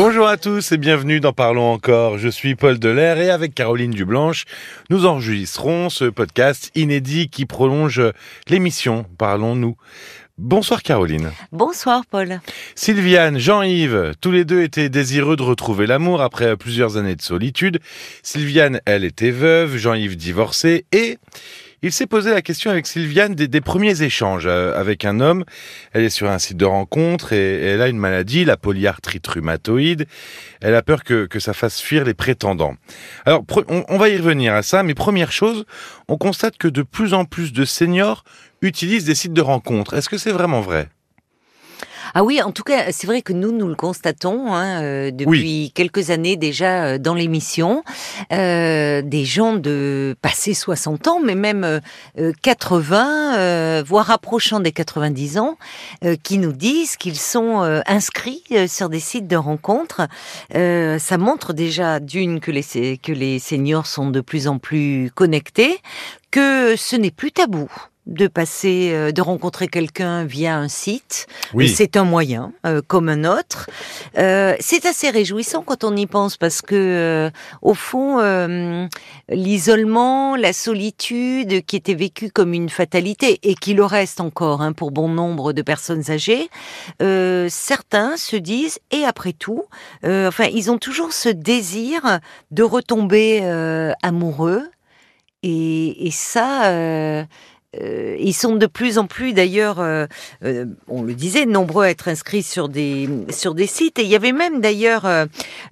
Bonjour à tous et bienvenue dans Parlons encore. Je suis Paul Delair et avec Caroline Dublanche, nous enregistrons ce podcast inédit qui prolonge l'émission Parlons-nous. Bonsoir Caroline. Bonsoir Paul. Sylviane, Jean-Yves, tous les deux étaient désireux de retrouver l'amour après plusieurs années de solitude. Sylviane, elle était veuve, Jean-Yves divorcé et il s'est posé la question avec Sylviane des, premiers échanges euh, avec un homme. Elle est sur un site de rencontre et, elle a une maladie, la polyarthrite rhumatoïde. Elle a peur que, ça fasse fuir les prétendants. Alors, on, on va y revenir à ça, mais première chose, on constate que de plus en plus de seniors utilisent des sites de rencontre. Est-ce que c'est vraiment vrai? Ah oui, en tout cas, c'est vrai que nous, nous le constatons hein, euh, depuis quelques années déjà euh, dans l'émission. Euh, des gens de passé 60 ans, mais même 80, voire approchant des 90 ans, qui nous disent qu'ils sont inscrits sur des sites de rencontres. ça montre déjà d'une que les, que les seniors sont de plus en plus connectés, que ce n'est plus tabou de passer, euh, de rencontrer quelqu'un via un site. Oui. C'est un moyen, euh, comme un autre. Euh, c'est assez réjouissant quand on y pense parce que, au fond, l'isolement, la solitude, qui était vécue comme une fatalité et qui le reste encore hein, pour bon nombre de personnes âgées, certains se disent et après tout, enfin, ils ont toujours ce désir de retomber amoureux. Et, et ça, euh, ils sont de plus en plus, d'ailleurs, euh, euh, on le disait, nombreux à être inscrits sur des sur des sites. Et il y avait même d'ailleurs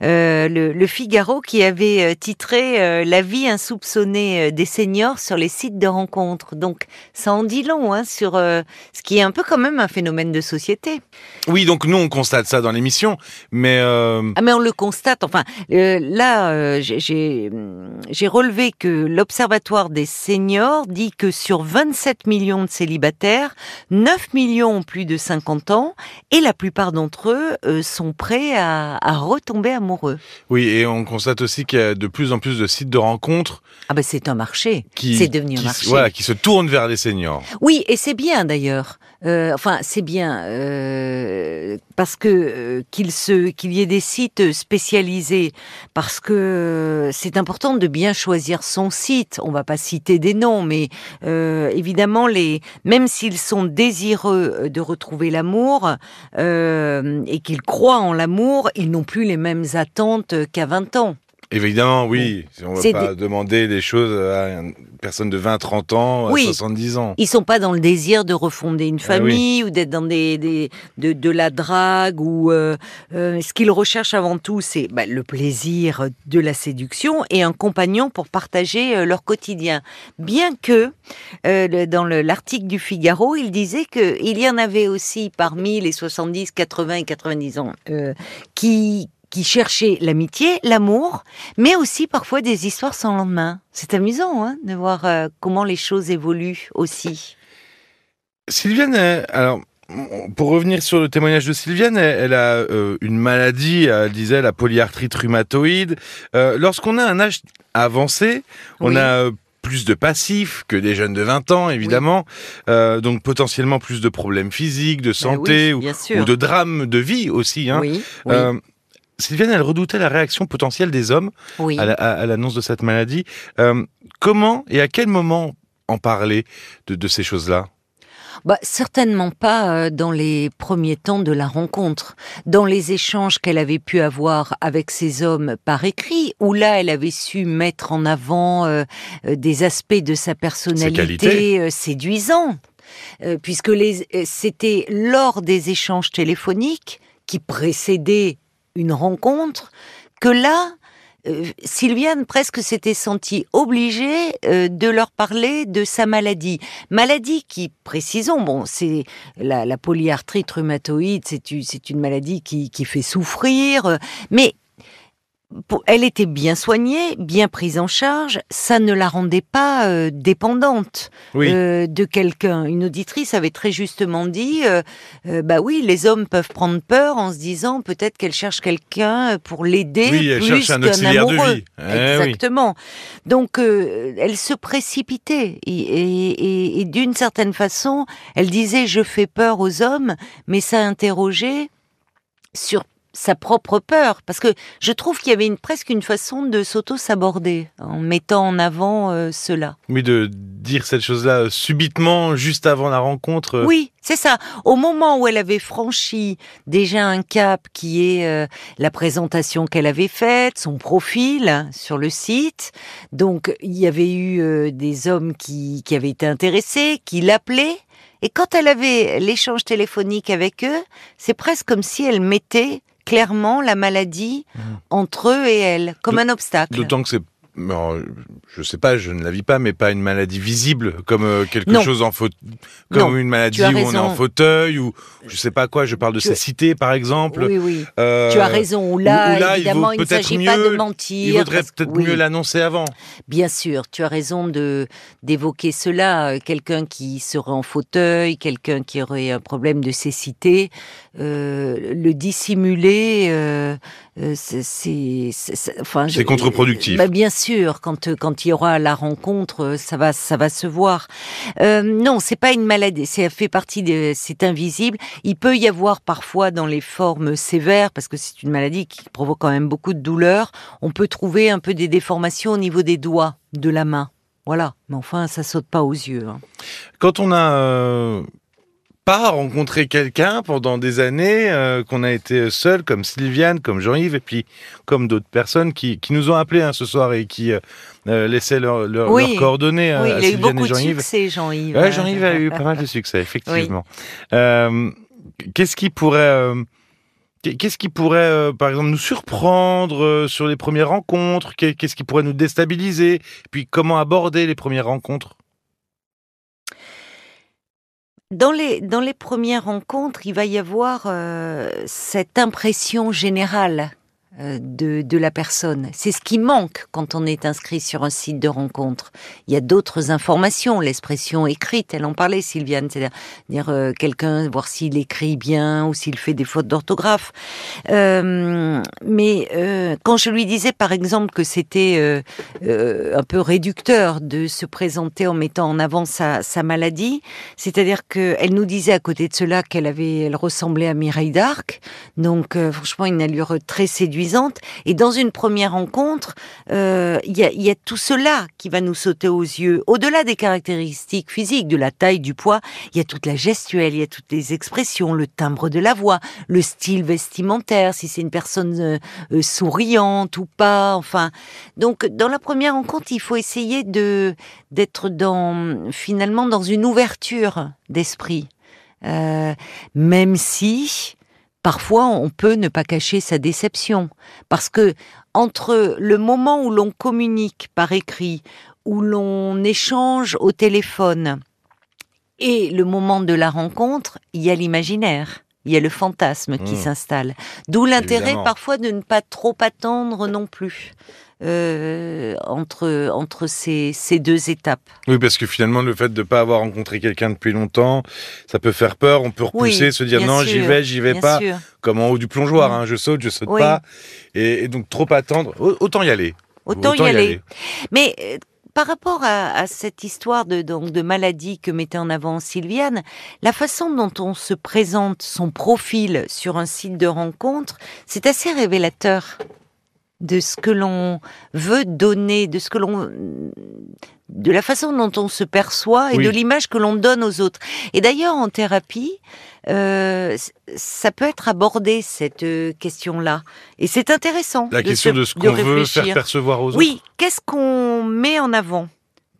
le, Figaro qui avait titré "La vie insoupçonnée des seniors sur les sites de rencontres". Donc ça en dit long hein, sur ce qui est un peu quand même un phénomène de société. Oui, donc nous on constate ça dans l'émission, mais ah mais on le constate. Enfin là, j'ai j'ai relevé que l'Observatoire des seniors dit que sur 20 27 millions de célibataires, 9 millions ont plus de 50 ans, et la plupart d'entre eux euh, sont prêts à, retomber amoureux. Oui, et on constate aussi qu'il y a de plus en plus de sites de rencontres. Ah ben c'est un marché, c'est devenu un marché. Voilà, qui se tournent vers les seniors. Oui, et c'est bien d'ailleurs. Euh, enfin, c'est bien euh, parce que qu'il se qu'il y ait des sites spécialisés, parce que c'est important de bien choisir son site. On va pas citer des noms, mais évidemment, les, même s'ils sont désireux euh, de retrouver l'amour euh, et qu'ils croient en l'amour, ils n'ont plus les mêmes attentes qu'à 20 ans. Évidemment, oui. On ne va pas demander des choses à une personne de 20, 30 ans, à 70 ans. Ils sont pas dans le désir de refonder une ah famille ou d'être dans des, des de, de, la drague ou euh, euh, ce qu'ils recherchent avant tout, c'est bah, le plaisir de la séduction et un compagnon pour partager euh, leur quotidien. Bien que dans l'article du Figaro, il disait que il y en avait aussi parmi les 70, 80 et 90 ans qui qui cherchaient l'amitié, l'amour, mais aussi parfois des histoires sans lendemain. C'est amusant hein, de voir euh, comment les choses évoluent aussi. Sylviane, euh, alors pour revenir sur le témoignage de Sylviane, elle, a euh, une maladie, elle disait la polyarthrite rhumatoïde. Lorsqu'on a un âge avancé, on a plus de passifs que des jeunes de 20 ans, évidemment. donc potentiellement plus de problèmes physiques, de ben santé ou, de drames de vie aussi. Hein. Oui, Sylviane, elle redoutait la réaction potentielle des hommes à l'annonce de cette maladie. Euh, comment et à quel moment en parler de, ces choses-là? Bah, certainement pas euh, dans les premiers temps de la rencontre, dans les échanges qu'elle avait pu avoir avec ces hommes par écrit, où là elle avait su mettre en avant euh, des aspects de sa personnalité séduisants, puisque c'était lors des échanges téléphoniques qui précédaient une rencontre que là, euh, Sylviane presque s'était sentie obligée euh, de leur parler de sa maladie. Maladie qui, précisons, bon, c'est la, polyarthrite rhumatoïde, c'est une maladie qui, fait souffrir, euh, mais elle était bien soignée, bien prise en charge, ça ne la rendait pas euh, dépendante euh, de quelqu'un. Une auditrice avait très justement dit, euh, bah oui, les hommes peuvent prendre peur en se disant peut-être qu'elle cherche quelqu'un pour l'aider oui, plus qu'un amoureux. De vie. Eh Exactement. Donc elle se précipitait et, et d'une certaine façon, elle disait je fais peur aux hommes, mais ça interrogeait sur sa propre peur, parce que je trouve qu'il y avait une, presque une façon de s'auto-saborder en mettant en avant euh, cela. Oui, de dire cette chose-là euh, subitement, juste avant la rencontre. euh, Oui, c'est ça. Au moment où elle avait franchi déjà un cap qui est euh, la présentation qu'elle avait faite, son profil hein, sur le site. Donc, il y avait eu euh, des hommes qui, qui avaient été intéressés, qui l'appelaient. Et quand elle avait l'échange téléphonique avec eux, c'est presque comme si elle mettait clairement la maladie entre eux et elle, comme un obstacle. D'autant que c'est. Alors, je sais pas, je ne la vis pas, mais pas une maladie visible, comme euh, quelque Non. chose en faute, comme Non, une maladie où on est en fauteuil ou je sais pas quoi. Je parle de Tu- cécité, par exemple. Oui, oui. Euh, tu as raison. Où là, évidemment, il ne s'agit pas de mentir. Il vaudrait parce peut-être oui. mieux l'annoncer avant. Bien sûr, tu as raison de d'évoquer cela. Euh, Quelqu'un qui serait en fauteuil, quelqu'un qui aurait un problème de cécité, euh, le dissimuler, euh, euh, c'est, enfin, contre-productif. Bah, bien sûr, quand quand il y aura la rencontre, euh, ça va ça va se voir. Euh, non, c'est pas une maladie, c'est fait partie de, c'est invisible. Il peut y avoir parfois dans les formes sévères, parce que c'est une maladie qui provoque quand même beaucoup de douleur, on peut trouver un peu des déformations au niveau des doigts de la main. Voilà, mais enfin, ça saute pas aux yeux. hein. Quand on a euh, pas rencontré quelqu'un pendant des années, euh, qu'on a été seul, comme Sylviane, comme Jean-Yves, et puis comme d'autres personnes qui, qui nous ont appelés hein, ce soir et qui euh, euh, laissaient leur- leur- Oui. leurs coordonnées euh, oui, à il a eu beaucoup et de Jean-Yves. succès, Jean-Yves. Ouais, Jean-Yves a eu pas mal de succès, effectivement. Euh, Qu'est-ce qui pourrait, qu'est-ce qui pourrait, euh, par exemple, nous surprendre euh, sur les premières rencontres? Qu'est- Qu'est-ce qui pourrait nous déstabiliser? Puis comment aborder les premières rencontres? Dans les, dans les premières rencontres, il va y avoir euh, cette impression générale de, de la personne. C'est ce qui manque quand on est inscrit sur un site de rencontre. Il y a d'autres informations, l'expression écrite, elle en parlait Sylviane, c'est-à-dire dire, euh, quelqu'un, voir s'il écrit bien ou s'il fait des fautes d'orthographe. Euh, mais euh, quand je lui disais par exemple que c'était euh, euh, un peu réducteur de se présenter en mettant en avant sa, sa maladie, c'est-à-dire qu'elle nous disait à côté de cela qu'elle avait, elle ressemblait à Mireille d'Arc, donc euh, franchement une allure très séduisante. Et dans une première rencontre, euh, il y, a, tout cela qui va nous sauter aux yeux. Au-delà des caractéristiques physiques, de la taille, du poids, il y a toute la gestuelle, il y a toutes les expressions, le timbre de la voix, le style vestimentaire, si c'est une personne euh, euh, souriante ou pas. Enfin, donc dans la première rencontre, il faut essayer de d'être dans finalement dans une ouverture d'esprit, même si parfois on peut ne pas cacher sa déception, parce que entre le moment où l'on communique par écrit, où l'on échange au téléphone, et le moment de la rencontre, il y a l'imaginaire. Il y a le fantasme qui Mmh. s'installe. D'où l'intérêt parfois de ne pas trop attendre non plus euh, entre, entre ces, ces deux étapes. Oui, parce que finalement, le fait de ne pas avoir rencontré quelqu'un depuis longtemps, ça peut faire peur. On peut repousser, Oui, se dire non, j'y vais, j'y vais pas. sûr. Comme en haut du plongeoir, Mm. hein, je saute, je saute Oui. pas. Et, et donc, trop attendre, au- autant y aller. Autant, y aller. Mais euh, par rapport à, à cette histoire de, donc, de maladie que mettait en avant Sylviane, la façon dont on se présente son profil sur un site de rencontre, c'est assez révélateur de ce que l'on veut donner, de ce que l'on de la façon dont on se perçoit et Oui. de l'image que l'on donne aux autres. Et d'ailleurs, en thérapie, euh, ça peut être abordé cette euh, question-là, et c'est intéressant. La question se- de ce qu'on veut faire percevoir aux autres. Oui, qu'est-ce qu'on met en avant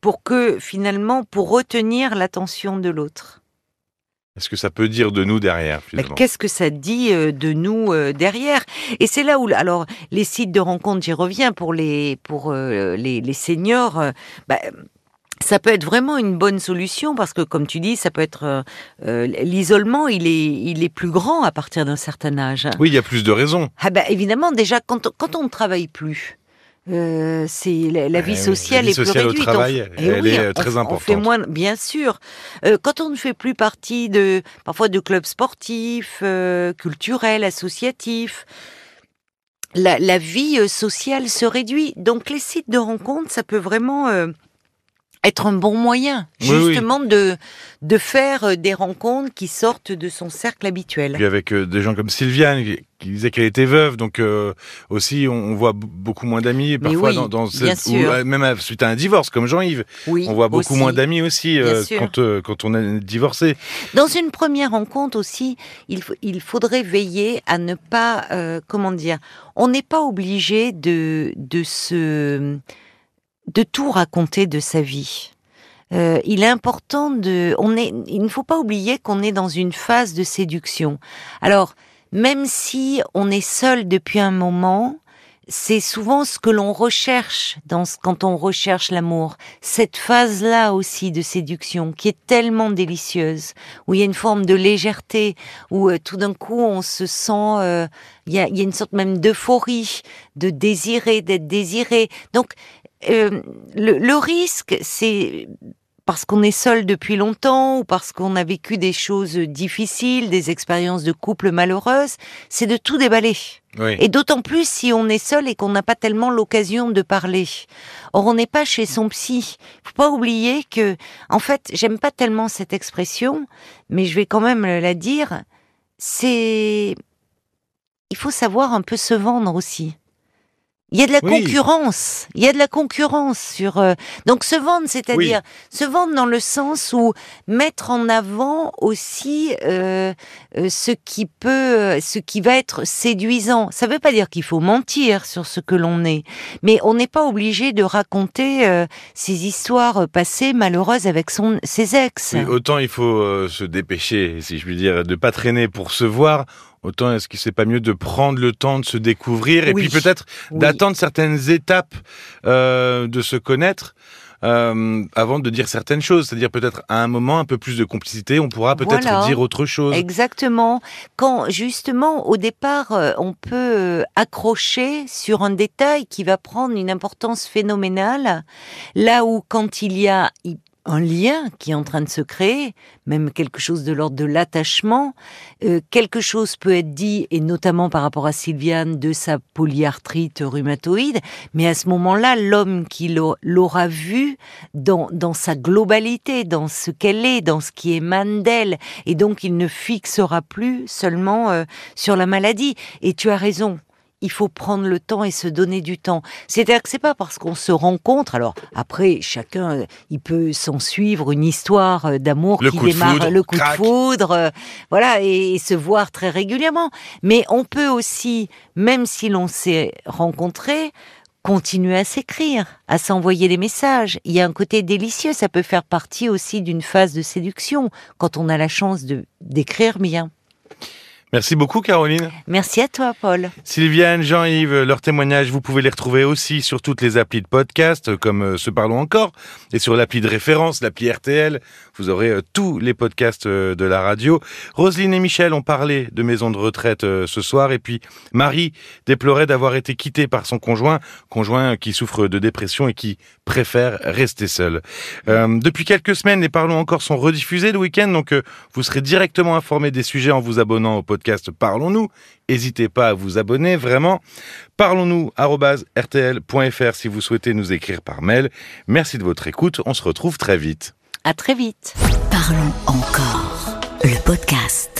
pour que finalement, pour retenir l'attention de l'autre? Est-ce que ça peut dire de nous derrière, finalement Qu'est-ce que ça dit euh, de nous euh, derrière? Et c'est là où, alors, les sites de rencontres, j'y reviens pour les pour euh, les, les seniors. bah, ça peut être vraiment une bonne solution parce que, comme tu dis, ça peut être euh, l'isolement. Il est il est plus grand à partir d'un certain âge. Oui, il y a plus de raisons. Ah bah évidemment, déjà quand on, quand on ne travaille plus, euh, c'est la, la Eh vie oui, sociale la vie est plus sociale au réduite. travail, On- eh elle oui, est on- très on importante. fait moins, bien sûr. Euh, quand on ne fait plus partie de parfois de clubs sportifs, euh, culturels, associatifs. La, la vie sociale se réduit. Donc les sites de rencontres, ça peut vraiment être un bon moyen, justement de de faire euh, des rencontres qui sortent de son cercle habituel. Puis avec euh, des gens comme Sylviane qui disait qu'elle était veuve, donc euh, aussi on, voit beaucoup moins d'amis parfois dans, dans cette, ou, même suite à un divorce comme Jean-Yves, on voit beaucoup moins d'amis aussi quand quand on est divorcé. Dans une première rencontre aussi, il, il faudrait veiller à ne pas comment dire, on n'est pas obligé de de se de tout raconter de sa vie. Euh, il est important de, on est, il ne faut pas oublier qu'on est dans une phase de séduction. Alors, même si on est seul depuis un moment, c'est souvent ce que l'on recherche dans quand on recherche l'amour. Cette phase-là aussi de séduction qui est tellement délicieuse, où il y a une forme de légèreté, où euh, tout d'un coup on se sent, euh, il, y a, il y a une sorte même d'euphorie, de désirer, d'être désiré. Donc euh, le, risque, c'est parce qu'on est seul depuis longtemps ou parce qu'on a vécu des choses difficiles, des expériences de couple malheureuses, c'est de tout déballer. Et d'autant plus si on est seul et qu'on n'a pas tellement l'occasion de parler. Or, on n'est pas chez son psy. Faut pas oublier que, en fait, j'aime pas tellement cette expression, mais je vais quand même la dire. C'est, il faut savoir un peu se vendre aussi. Il y a de la concurrence. Il y a de la concurrence sur. Euh, donc se vendre, c'est-à-dire se vendre dans le sens où mettre en avant aussi euh, euh, ce qui peut, ce qui va être séduisant. Ça ne veut pas dire qu'il faut mentir sur ce que l'on est, mais on n'est pas obligé de raconter euh, ces histoires passées malheureuses avec son ses ex. autant il faut se dépêcher, si je puis dire, de pas traîner pour se voir Autant est-ce que c'est pas mieux de prendre le temps de se découvrir et puis peut-être d'attendre certaines étapes euh, de se connaître euh, avant de dire certaines choses. C'est-à-dire peut-être à un moment un peu plus de complicité, on pourra peut-être dire autre chose. Exactement. Quand justement au départ euh, on peut accrocher sur un détail qui va prendre une importance phénoménale, là où quand il y a un lien qui est en train de se créer, même quelque chose de l'ordre de l'attachement. Euh, quelque chose peut être dit, et notamment par rapport à Sylviane, de sa polyarthrite rhumatoïde, mais à ce moment-là, l'homme qui l'aura vu dans, dans sa globalité, dans ce qu'elle est, dans ce qui émane d'elle, et donc il ne fixera plus seulement euh, sur la maladie. Et tu as raison, il faut prendre le temps et se donner du temps. C'est-à-dire que c'est pas parce qu'on se rencontre, alors après chacun, il peut s'en suivre une histoire euh, d'amour qui démarre le coup de foudre, euh, voilà, et, se voir très régulièrement. Mais on peut aussi, même si l'on s'est rencontré, continuer à s'écrire, à s'envoyer des messages. Il y a un côté délicieux, ça peut faire partie aussi d'une phase de séduction quand on a la chance de d'écrire bien. Merci beaucoup Caroline. Merci à toi Paul. Sylviane, Jean-Yves, leurs témoignages, vous pouvez les retrouver aussi sur toutes les applis de podcast comme euh, Se Parlons Encore et sur l'appli de référence, l'appli RTL. Vous aurez euh, tous les podcasts euh, de la radio. Roselyne et Michel ont parlé de maison de retraite ce soir et puis Marie déplorait d'avoir été quittée par son conjoint, conjoint qui souffre de dépression et qui préfère rester seul. depuis quelques semaines, les Parlons Encore sont rediffusés le week-end donc vous serez directement informé des sujets en vous abonnant au podcast podcast Parlons-nous. N'hésitez pas à vous abonner, vraiment. Parlons-nous, rtl.fr si vous souhaitez nous écrire par mail. Merci de votre écoute. On se retrouve très vite. À très vite. Parlons encore. Le podcast.